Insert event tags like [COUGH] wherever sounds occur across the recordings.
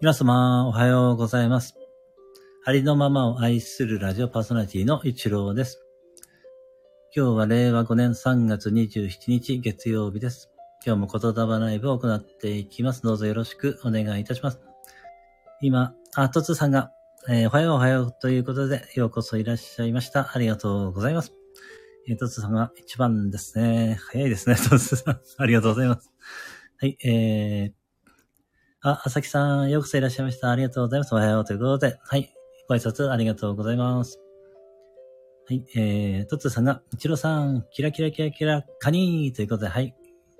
皆様、おはようございます。ありのままを愛するラジオパーソナリティの一郎です。今日は令和5年3月27日月曜日です。今日も言霊ライブを行っていきます。どうぞよろしくお願いいたします。今、あ、とつさんが、えーおはようおはようということで、ようこそいらっしゃいました。ありがとうございます。えー、とつさんが一番ですね。早いですね、とつさん。ありがとうございます。はい、えー、あ、あさきさん、ようこそいらっしゃいました。ありがとうございます。おはようということで、はい、ご挨拶ありがとうございます。はい、えー、とつさんが、いちろさん、キラキラキラキラ、カニーということで、はい、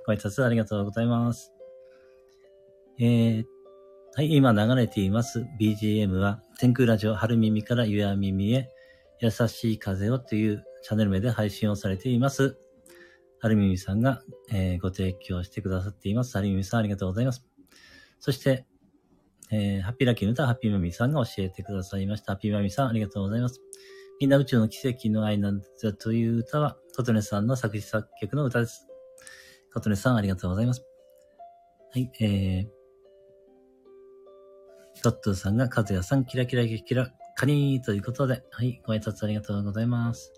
ご挨拶ありがとうございます。えー、はい、今流れています BGM は、天空ラジオ春耳から夕や耳へ、優しい風をというチャンネル名で配信をされています。春耳さんが、えーご提供してくださっています。春耳さんありがとうございます。そして、えーハッピーラッキーの歌はハッピーマミーさんが教えてくださいました。ハッピーマミーさんありがとうございます。みんな宇宙の奇跡の愛なんだという歌は、琴音さんの作詞作曲の歌です。琴音さんありがとうございます。はい、えー、トットさんが、和也さん、キラキラキラキラ、カニーということで、はい、ご挨拶ありがとうございます。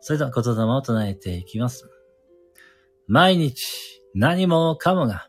それでは言霊を唱えていきます。毎日、何もかもが、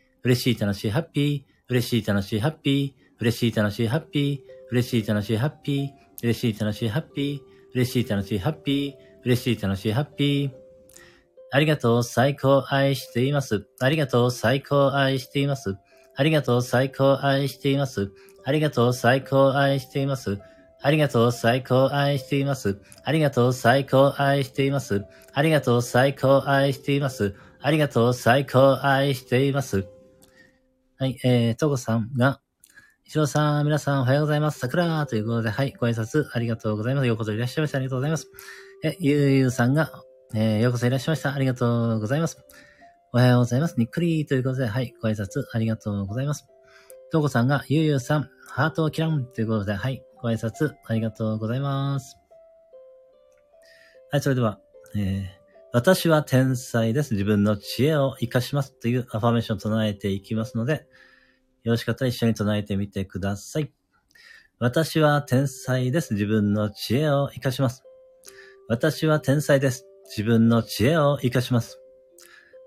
嬉しい、楽しい、ハッピー。嬉しい、楽しい、ハッピー。嬉しい、楽しい、ハッピー。嬉しい、楽しい、ハッピー。嬉しい、楽しい、ハッピー。嬉しい、楽しい、ハッピー。嬉しい、楽しい、ハッピー。ありがとう、最高愛しています。ありがとう、最高愛しています。ありがとう、最高愛しています。ありがとう、最高愛しています。ありがとう、最高愛しています。ありがとう、最高愛しています。ありがとう、最高愛しています。ありがとう、最高愛しています。はい、えー、とこさんが、一郎さん、皆さんおはようございます。桜ということで、はい、ご挨拶ありがとうございます。ようこそいらっしゃいました。ありがとうございます。え、ゆうゆうさんが、えー、ようこそいらっしゃいました。ありがとうございます。おはようございます。にっくりということで、はい、ご挨拶ありがとうございます。とうこさんが、ゆうゆうさん、ハートをキランということで、はい、ご挨拶ありがとうございます。はい、それでは、えー、私は天才です。自分の知恵を活かしますというアファメーションを唱えていきますので、よろしかったら一緒に唱えてみてください。私は天才です。自分の知恵を活かします。私は天才です。自分の知恵を活かします。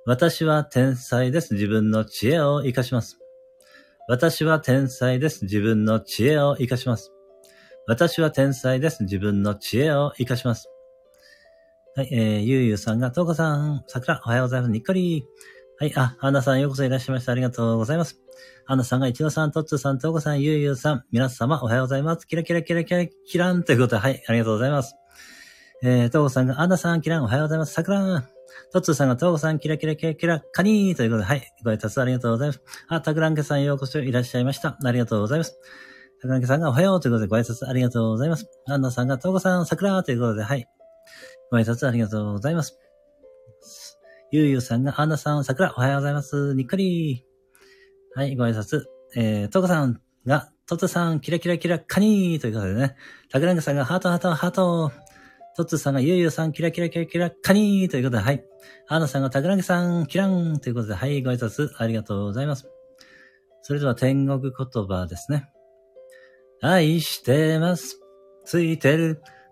私は天才です。自分の知恵を活かします。私は天才です。自分の知恵を活かします。私は天才です。自分の知恵を活かします。はい、えー、ゆうゆうさんが、とうこさん、さくら、おはようございます。にっこり。はい、あ、アンナさん、ようこそいらっしゃいました。ありがとうございます。アンナさんが、一野さん、とっつーさん、とうこさん、ゆうゆうさん、皆様、おはようございます。キラキラキラキラキランということで、はい、ありがとうございます。えー、とうこさんが、アンナさん、キラン、おはようございます。さくらトッツーさんが、とうこさん、キラキラキラキラ、カニーということで、はい、ご挨拶ありがとうございます。あ、タクランケさん、ようこそいらっしゃいました。ありがとうございます。タクランケさんが、おはようということで、ご挨拶ありがとうございます。アンナさんが、とうこさん、さくらということで、はい、ご挨拶ありがとうございます。ゆうゆうさんが、アンナさん、さくら、おはようございます。にっこりはい、ご挨拶。えー、とうこさんが、とつさん、キラキラキラ、カニーということでね。タクランケさんが、ハートハートハート。トツさんが、ゆうゆうさん、キラキラキラキラ、カニーということで、はい。アーナさんが、タクランケさん、キランということで、はい、ご挨拶ありがとうございます。それでは、天国言葉ですね。愛してます。ついてる。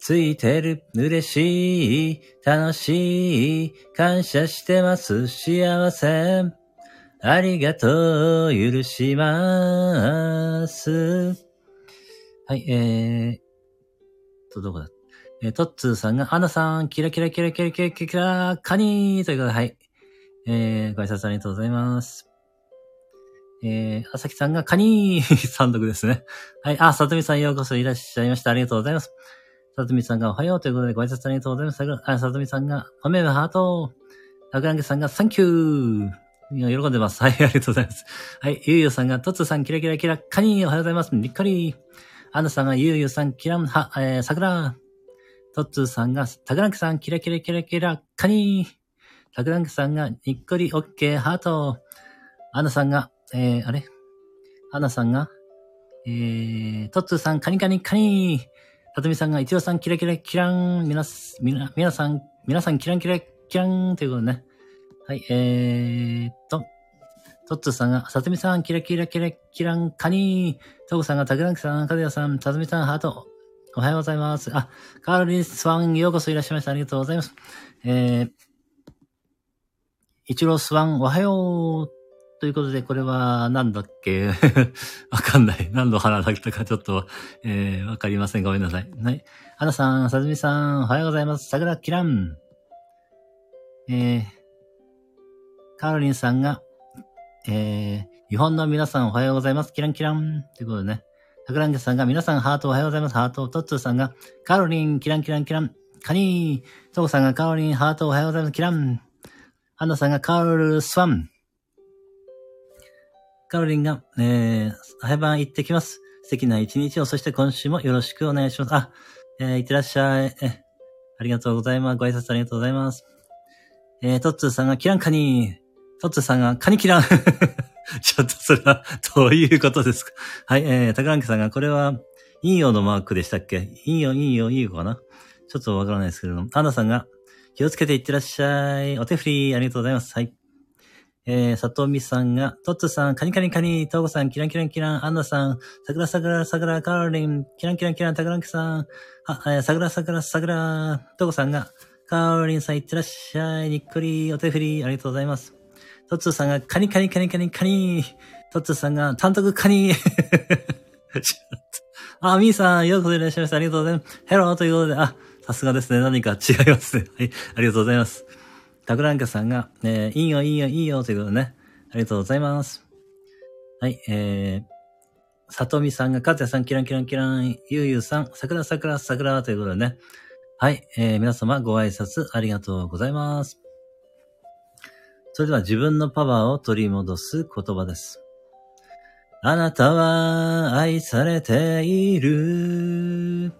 ついてる。嬉しい。楽しい。感謝してます。幸せ。ありがとう。許します。はい、えーと、どこだ？えー、トッツーさんが、アナさん、キラキラキラキラキラキラキラ、カニーということで、はい。えー、ご挨拶ありがとうございます。えー、あさきさんがカニー三読ですね。はい。あ、さとみさんようこそいらっしゃいました。ありがとうございます。さとみさんがおはようということでご挨拶ありがとうございます。あ、さとみさんが、おめめハート。たくらんげさんがサンキュー。喜んでます。はい、ありがとうございます。はい、ゆうゆうさんが、とつさん、キラキラキラ、カニ、おはようございます。にっかり。アナさんが、ゆうゆうさん、キラン、は、えー、さくら。とつさんが、たくらんげさん、キラキラキラキラ、カニー。たくらんげさんが、にっこり、オッケー、ハート。アナさんが、えー、あれ？アナさんが、えー、トッツーさん、カニカニカニたとみさんが、一応さん、キラキラキラン、みな、みな、みなさん、みなさん、キランキラキラン、ということね。はい、えーっと、トッツーさんが、さとみさん、キラキラキラキラン、カニートコさんが、たくらんきさん、かずやさん、さとみさん、ハート。おはようございます。あ、カールリスワン、ようこそいらっしゃいました。ありがとうございます。えー、イチロースワン、おはよう。ということで、これは、なんだっけ？[LAUGHS] わかんない。何の花だったかちょっと、えー、わかりません。ごめんなさい。はい。花さん、さずみさん、おはようございます。桜キラン。えー、カロリンさんが、えー、日本の皆さんおはようございます。キランキラン。ということでね。桜んさんが、皆さんハートおはようございます。ハート。トッツーさんが、カロリン、キランキランキラン。カニー。トコさんが、カロリン、ハートおはようございます。キラン。アンナさんが、カーロル、スワン。カロリンが、えー、早番行ってきます。素敵な一日を、そして今週もよろしくお願いします。あ、えー、いってらっしゃい。え、ありがとうございます。ご挨拶ありがとうございます。えー、トッツーさんがキランカニー。トッツーさんがカニキラン。[LAUGHS] ちょっとそれは、どういうことですかはい、えー、タカランケさんが、これは、いいよのマークでしたっけいいよ、いいよ、いいよかなちょっとわからないですけれども。アンナさんが、気をつけていってらっしゃい。お手振り、ありがとうございます。はい。えー、さとみさんが、トッツさん、カニカニカニ、トーゴさん、キランキランキラン、アンナさん、サクラサクラサクラカーリン、キランキランキラン、タクランキさん、は、えー、サクラサクラサクラ、トーゴさんが、カーリンさん、いってらっしゃい、にっこり、お手振り、ありがとうございます。トッツさんが、カニカニカニカニカニ、トッツさんが、単独カニ、[LAUGHS] あ、ミーさん、ようこそいらっしゃいました。ありがとうございます。ヘローということで、あ、さすがですね。何か違いますね。はい、ありがとうございます。タクランカさんが、えー、いいよ、いいよ、いいよ、ということでね。ありがとうございます。はい、えー、さとみさんが、かつやさん、キランキランキラン、ゆうゆうさん、さくらさくらさくらということでね。はい、えー、皆様ご挨拶ありがとうございます。それでは自分のパワーを取り戻す言葉です。あなたは愛されている。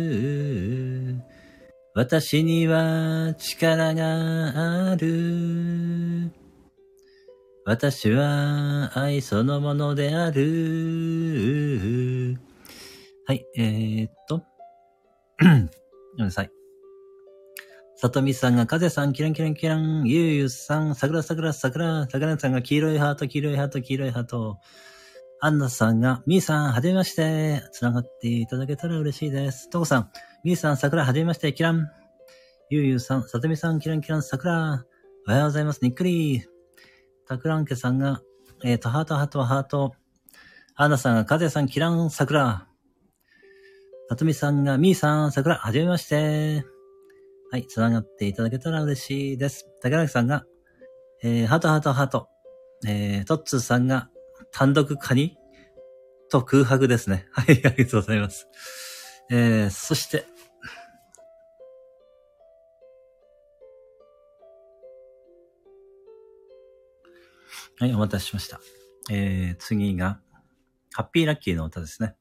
私には力がある。私は愛そのものである。はい、えー、っと。[CLEARS THROAT] ごめんなさい。さとみさんが、かぜさん、キランキランキラン、ゆうゆうさん、さくらさくらさくら、さくらさんが、黄色いハート、黄色いハート、黄色いハート。アンナさんが、みーさん、はじめまして。つながっていただけたら嬉しいです。とこさん、みーさん、さくら、はじめまして、キラン。ゆうゆうさん、さとみさん、キランキラン、さくら。おはようございます。にっくり。たくらんけさんが、えっ、ー、と、ハート、ハート、ハート。アンナさんが、かぜさん、キラン、さくら。さとみさんが、みーさん、さくら、はじめまして。はい、つながっていただけたら嬉しいです。竹中さんが、えー、ハート、ハート、ハート。えー、トッツーさんが、単独カニと空白ですね。はい、ありがとうございます。えー、そして、はい、お待たせしました。えー、次が、ハッピーラッキーの歌ですね。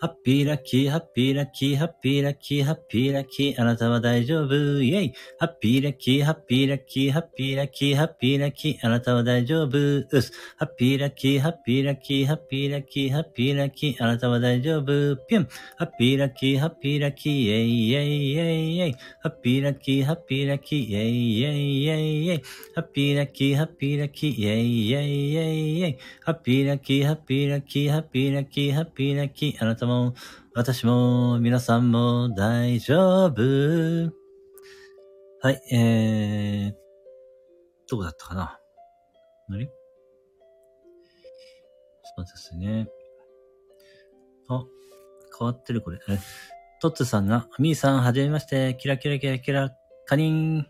ハッピーラッキー、ハッピーラッキー、ハッピーラッキー、ハッピーラッキー、あなたは大丈夫、イェイ。ハッピーラッキー、ハッピーラッキー、ハッピーラッキー、ハッピーラッキー、あなたは大丈夫、うす。ハッピーラッキー、ハッピーラッキー、ハッピーラッキー、ハッピーラッキー、あなたは大丈夫、ピュンハッピーラッキー、ハッピーラッキー、イェイイェイイェイイェイ。ハッピーラッキー、ハッピーラッキー、イェイイェイイェイイェイ。ハッピーラッキー、ハッピーラッキー、イェイイェイイェイイェイ。ハッピーラッキー、ハッピーラッキー、ハッピーラッキー、ハッピーラッキー、あなたも、私も、皆さんも大丈夫。はい、えー、どこだったかな何？ちょっと待ってですね。あ、変わってるこれ。え、トッツさんが、ミーさん、はじめまして、キラキラキラキラ、カニン。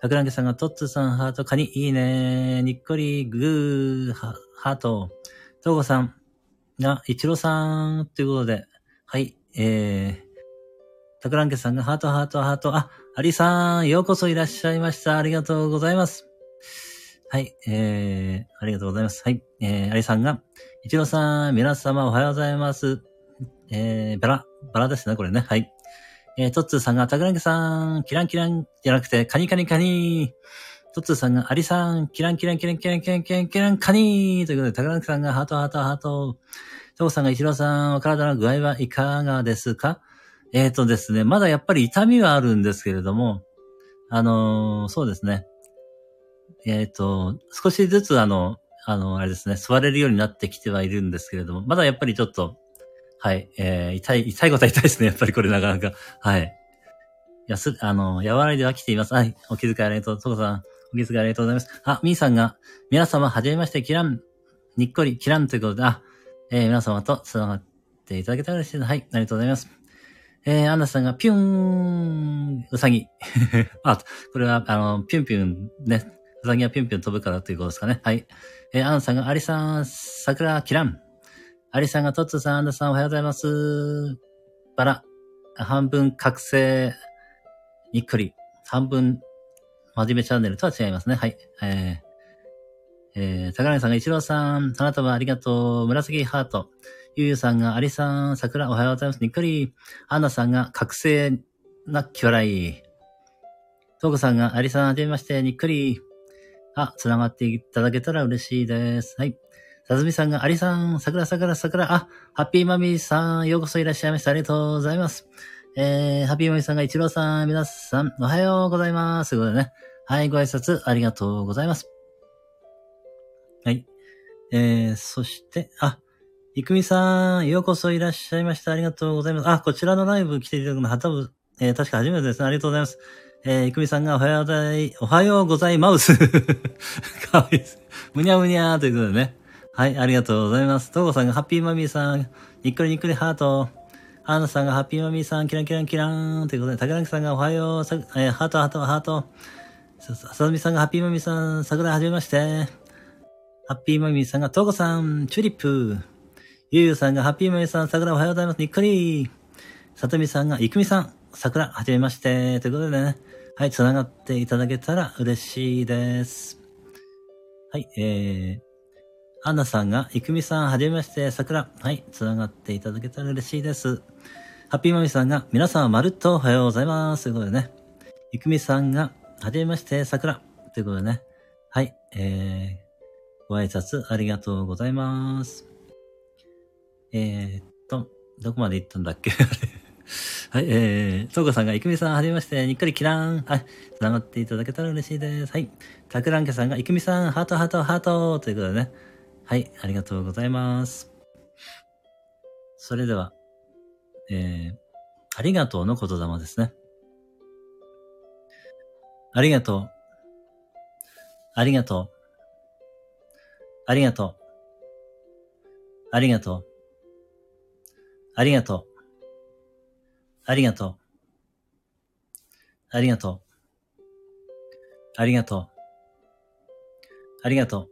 桜木さんが、トッツさん、ハート、カニ、いいね。にっこり、グー、ハート。トーゴさんが、イチローさん、ということで、はい。えー、タクランケさんがハートハートハート。あ、アリさん、ようこそいらっしゃいました。ありがとうございます。はい。えー、ありがとうございます。はい。えー、アリさんが、イチローさん、皆様おはようございます。えー、バラ、バラですね、これね。はい。えー、トッツーさんが、タクランケさん、キランキランじゃなくて、カニカニカニートッツーさんが、アリさん、キランキランキランキランキランキランキランカニーということで、タクランケさんが、ハートハートハート。トさんが一郎さん、お体の具合はいかがですか？えっ、ー、とですね、まだやっぱり痛みはあるんですけれども、あのー、そうですね。えっ、ー、と、少しずつあの、あの、あれですね、座れるようになってきてはいるんですけれども、まだやっぱりちょっと、はい、えー、痛い、痛いことは痛いですね、やっぱりこれなかなか。はい。やす、あの、和らいでは来ています。はい、お気遣いありがとう。トコさん、お気遣いありがとうございます。あ、ミーさんが、皆様、はじめまして、キラン、にっこり、キランということで、あ、えー、皆様と繋がっていただけたら嬉しいです。はい、ありがとうございます。えー、アンナさんがピューン、うさぎ。[LAUGHS] あ、これは、あの、ピュンピュンね。うさぎはピュンピュン飛ぶからということですかね。はい。えー、アンナさんがアリさん、桜キラン。アリさんがトッツさん、アンナさんおはようございます。バラ。半分覚醒、にっくり。半分、真面目チャンネルとは違いますね。はい。えーえー、高柳さんが一郎さん、花束ありがとう、紫ハート。ゆうゆうさんが、ありさん、桜おはようございます。にっくり。アンナさんが、覚醒なき笑い。トーコさんが、ありさん、はじめまして、にっくり。あ、繋がっていただけたら嬉しいです。はい。さずみさんが、ありさん、桜桜桜、あ、ハッピーマミーさん、ようこそいらっしゃいました。ありがとうございます。えー、ハッピーマミさんが、一郎さん、皆さん、おはようございます。ということでね。はい、ご挨拶ありがとうございます。はい。えー、そして、あ、いくみさん、ようこそいらっしゃいました。ありがとうございます。あ、こちらのライブ来ていただくのは多分、えー、確か初めてですね。ありがとうございます。えー、いくみさんがおはようござい、おはようございます。[LAUGHS] かわいいです。むにゃむにゃーということでね。はい、ありがとうございます。とうこさんがハッピーマミーさん、にっくりにっくりハート。アーナさんがハッピーマミーさん、キランキランキラーンということで、竹中さんがおはよう、さえー、ハートハートハート。ささみさんがハッピーマミーさん、桜はじめまして。ハッピーマミーさんが、トーコさん、チューリップ。ゆうゆうさんが、ハッピーマミーさん、桜おはようございます。にっこり。さとみさんが、いくみさん、桜、はじめまして。ということでね、はい、繋がっていただけたら嬉しいです。はい、えー、アンナさんが、いくみさん、はじめまして、桜。はい、繋がっていただけたら嬉しいです。ハッピーマミさんが、皆さん、まるっとおはようございます。ということでね、いくみさんが、はじめまして、桜。ということでね、はい、えー、ご挨拶ありがとうございます。えー、っと、どこまで行ったんだっけ？[LAUGHS] はい、えー、トーコさんが、いくみさん、はじめまして、にっかりキラーン。はい、繋がっていただけたら嬉しいです。はい。たくらんけさんが、いくみさん、ハート、ハート、ハートということでね。はい、ありがとうございます。それでは、えー、ありがとうの言霊ですね。ありがとう。ありがとう。ありがとう。ありがとう。ありがとう。ありがとう。ありがとう。ありがとう。ありがとう。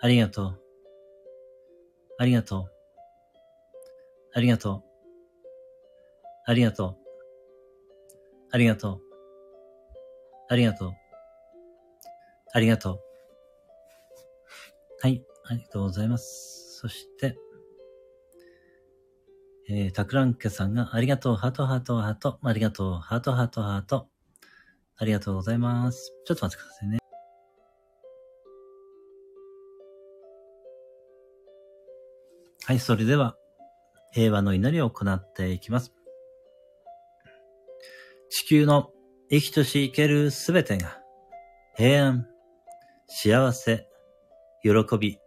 ありがとう。ありがとう。ありがとう。ありがとう。ありがとう。ありがとう。ありがとう。はい。ありがとうございます。そして、えー、タクランケさんがありがとう、ハトハトハト、ありがとう、ハトハトハト。ありがとうございます。ちょっと待ってくださいね。はい、それでは、平和の祈りを行っていきます。地球の生きとし生けるすべてが、平安、幸せ、喜び、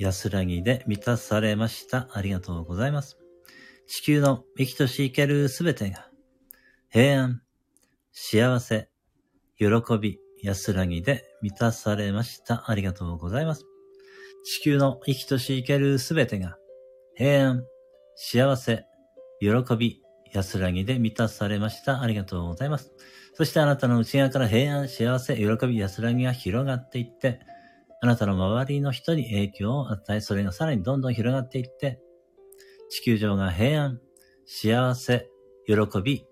安らぎで満たされました。ありがとうございます。地球の生きとし生けるすべてが、平安、幸せ、喜び、安らぎで満たされました。ありがとうございます。地球の生きとし生けるすべてが、平安、幸せ、喜び、安らぎで満たされました。ありがとうございます。そしてあなたの内側から平安、幸せ、喜び、安らぎが広がっていって、あなたの周りの人に影響を与え、それがさらにどんどん広がっていって、地球上が平安、幸せ、喜び、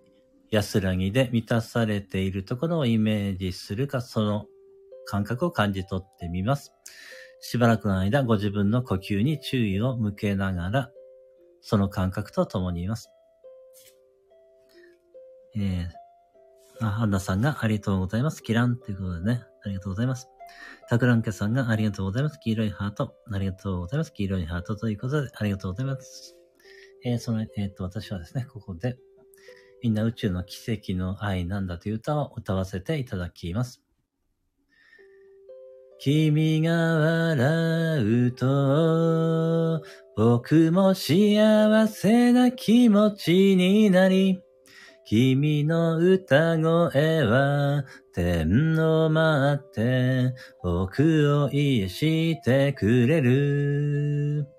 安らぎで満たされているところをイメージするか、その感覚を感じ取ってみます。しばらくの間、ご自分の呼吸に注意を向けながら、その感覚と共にいます。えー、あ、アンナさんがありがとうございます。キランということでね、ありがとうございます。タクランケさんがありがとうございます。黄色いハート。ありがとうございます。黄色いハートということで、ありがとうございます。えー、その、えっ、と、私はですね、ここで、みんな宇宙の奇跡の愛なんだという歌を歌わせていただきます。君が笑うと、僕も幸せな気持ちになり、君の歌声は天を待って僕を癒してくれる。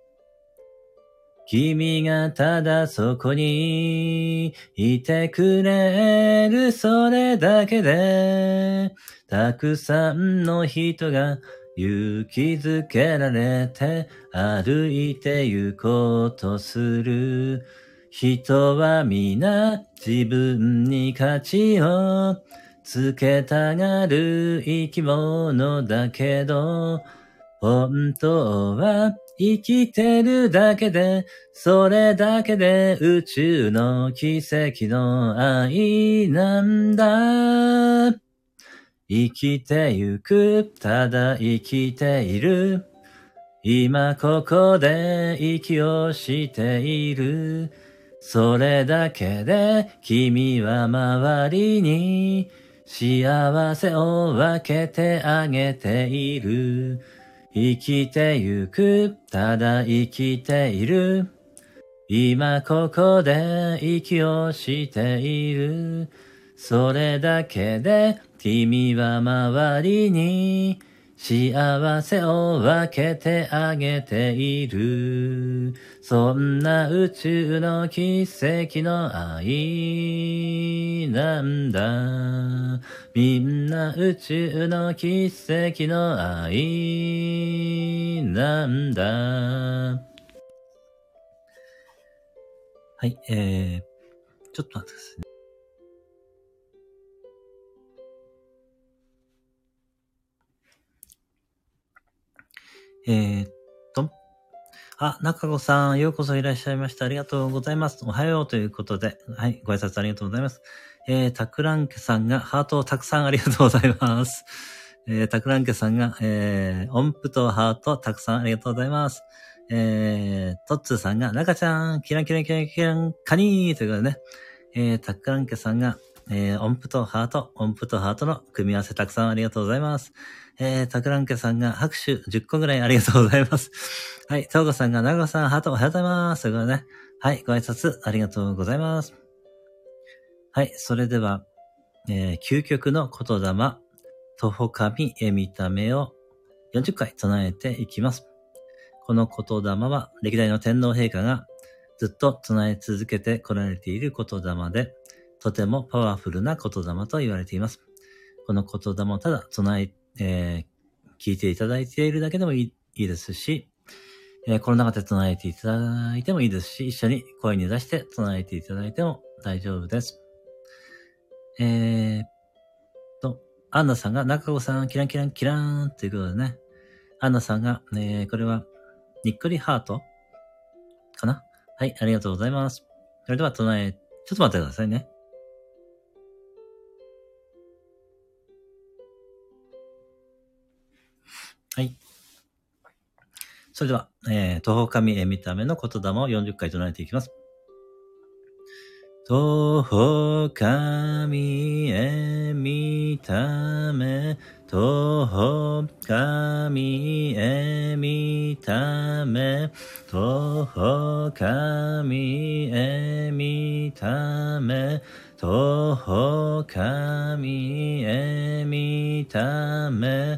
君がただそこにいてくれるそれだけで、たくさんの人が勇気づけられて歩いて行こうとする。人は皆自分に価値をつけたがる生き物だけど、本当は生きてるだけで、それだけで宇宙の奇跡の愛なんだ。生きてゆく、ただ生きている。今ここで息をしている。それだけで君は周りに幸せを分けてあげている。生きてゆく、ただ生きている。今ここで息をしている。それだけで君は周りに幸せを分けてあげている。そんな宇宙の奇跡の愛なんだ。みんな宇宙の奇跡の愛なんだ。はい、えー、ちょっと待ってくださいえー、っと。あ、中子さん、ようこそいらっしゃいました。ありがとうございます。おはようということで、はい、ご挨拶ありがとうございます。えー、タクランケさんがハートをたくさんありがとうございます。えー、タクランケさんが、えー、音符とハートたくさんありがとうございます。えー、トッツーさんが、中ちゃん、キラキラキラキラン、カニーということでね、えー、タクランケさんが、えー、音符とハート、音符とハートの組み合わせたくさんありがとうございます。えー、タクランケさんが拍手10個ぐらいありがとうございます。[LAUGHS] はい、トーさんが、長さん、ハートおはようございます。ということでね。はい、ご挨拶ありがとうございます。はい、それでは、えー、究極の言霊、徒歩神え見た目を40回唱えていきます。この言霊は、歴代の天皇陛下がずっと唱え続けて来られている言霊で、とてもパワフルな言霊と言われています。この言霊をただ唱え、えー、聞いていただいているだけでもいいいいですし、えー、この中で唱えていただいてもいいですし、一緒に声に出して唱えていただいても大丈夫です。えー、と、アンナさんが、中子さん、キランキランキラーンということでね、アンナさんが、えー、これは、にっくりハートかな？はい、ありがとうございます。それでは唱え、ちょっと待ってくださいね。それでは、えー、東方神へ見た目の言霊を40回唱えていきます。東方神へ見た目、東方神へ見た目、東方神へ見た目、東方神へ見ため、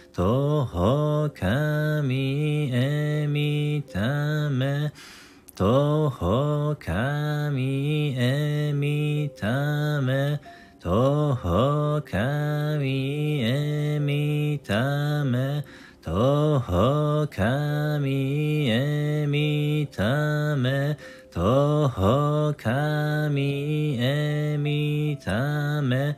東方神へ見ため、東方神へ見ため、東方神へ見ため、東方神へ見ため、東方神へ見ため、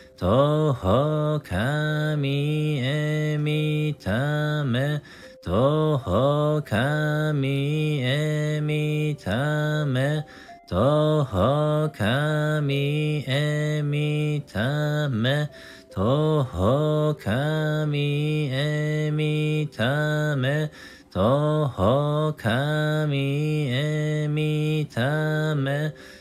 東方神へ見ため、東方神へ見ため、東方神へ見ため、東方神へ見ため、東方神へ見ため、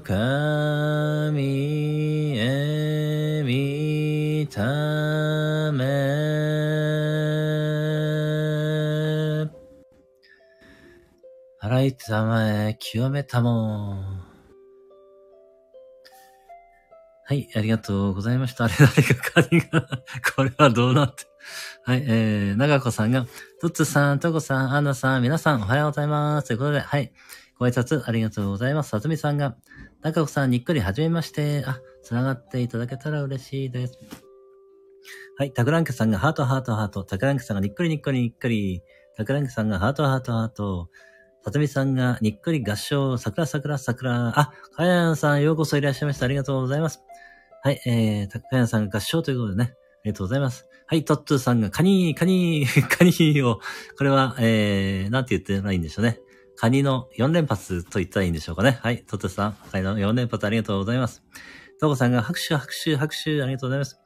神へ見ため。洗いたまえ、清めたもはい、ありがとうございました。あれ、誰かカニが、[LAUGHS] これはどうなって。はい、えー、長子さんが、トッツさん、トコさん、アンナさん、皆さん、おはようございます。ということで、はい、ご挨拶ありがとうございます。さつみさんが、中子さんにっくりはじめまして。あ、つながっていただけたら嬉しいです。はい、タクランケさんがハートハートハート。タクランケさんがにっくりにっくりにっくり。タクランケさんがハートハートハート。さとみさんがにっくり合唱、桜桜桜。あ、かやんさんようこそいらっしゃいました。ありがとうございます。はい、えー、たかやんさんが合唱ということでね。ありがとうございます。はい、トッツーさんがカニー、カニー、カニーを、これは、えー、なんて言ってないんでしょうね。カニの4連発と言ったらいいんでしょうかね。はい、トッツさん、カニの4連発ありがとうございます。トコさんが拍手、拍手、拍手、ありがとうございます。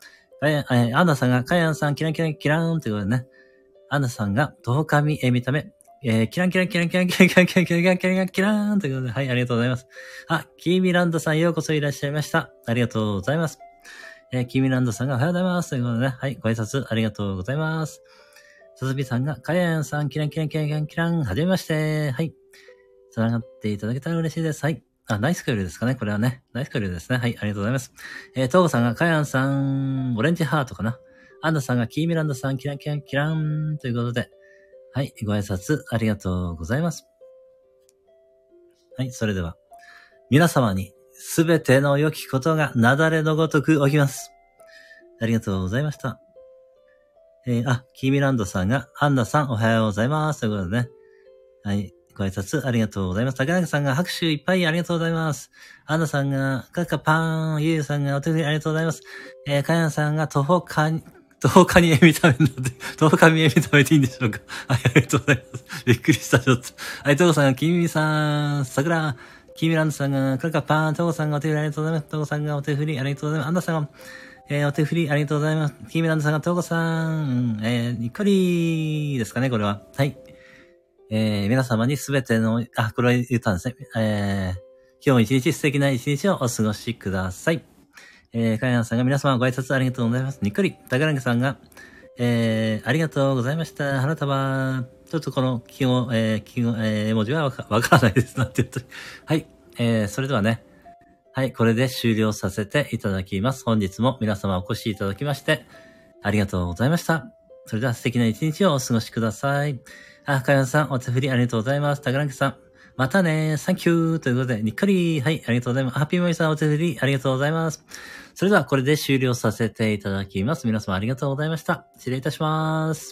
え、アンナさんが、かやんさん、キランキランキラーンということでね。アンナさんが、トホカミ、え、見た目、えー、キランキランキランキランキランキランキランキランキランキランキランということで、はい、ありがとうございます。あ、キーミランドさんようこそいらっしゃいました。ありがとうございます。えー、キーミランドさんがおはようございます。ということでね、はい、ご挨拶ありがとうございます。さずびさんが、かやんさん、キランキランキランキランキラン、はじめまして。はい。繋がっていただけたら嬉しいです。はい。あ、ナイスクールですかねこれはね。ナイスクールですね。はい、ありがとうございます。えー、トーさんが、かやんさん、オレンジハートかなアンダさんが、キーミランドさん、キランキランキラン、ということで、はい、ご挨拶ありがとうございます。はい、それでは、皆様にすべての良きことが雪崩のごとく起きます。ありがとうございました。えー、あ、キーミランドさんが、アンナさんおはようございます。ということでね。はい、ご挨拶ありがとうございます。竹中さんが拍手いっぱいありがとうございます。アンナさんが、カカパーン、ゆうさんがお手振りありがとうございます。えー、かやんさんが徒歩かに、徒歩かにえ見た目なので、徒歩かにえ見た目でいいんでしょうか [LAUGHS] はい、ありがとうございます。[LAUGHS] びっくりした、ちょっと。はい、トコさんが、キミさん、桜、キーミランドさんが、カカパーン、トコさんがお手振りありがとうございます。トコさんがお手振りありがとうございます。アンナさんが、えー、お手振りありがとうございます。キーミランドさんがトーコさん、えー、にっこりですかね、これは。はい。えー、皆様にすべての、あ、これは言ったんですね。えー、今日も一日素敵な一日をお過ごしください。えー、かやさんが皆様ご挨拶ありがとうございます。にっこり。たがらんさんが、えー、ありがとうございました。花束、ちょっとこの記号、えー、記号、えー、文字はわかからないです。なんて言うと。はい。えー、それではね、はい、これで終了させていただきます。本日も皆様お越しいただきまして、ありがとうございました。それでは素敵な一日をお過ごしください。あ、かやんさん、お手振りありがとうございます。たがらんけさん、またねサンキューということで、にっかり、はい、ありがとうございます。ハッピーモイさん、お手振りありがとうございます。それでは、これで終了させていただきます。皆様ありがとうございました。失礼いたします。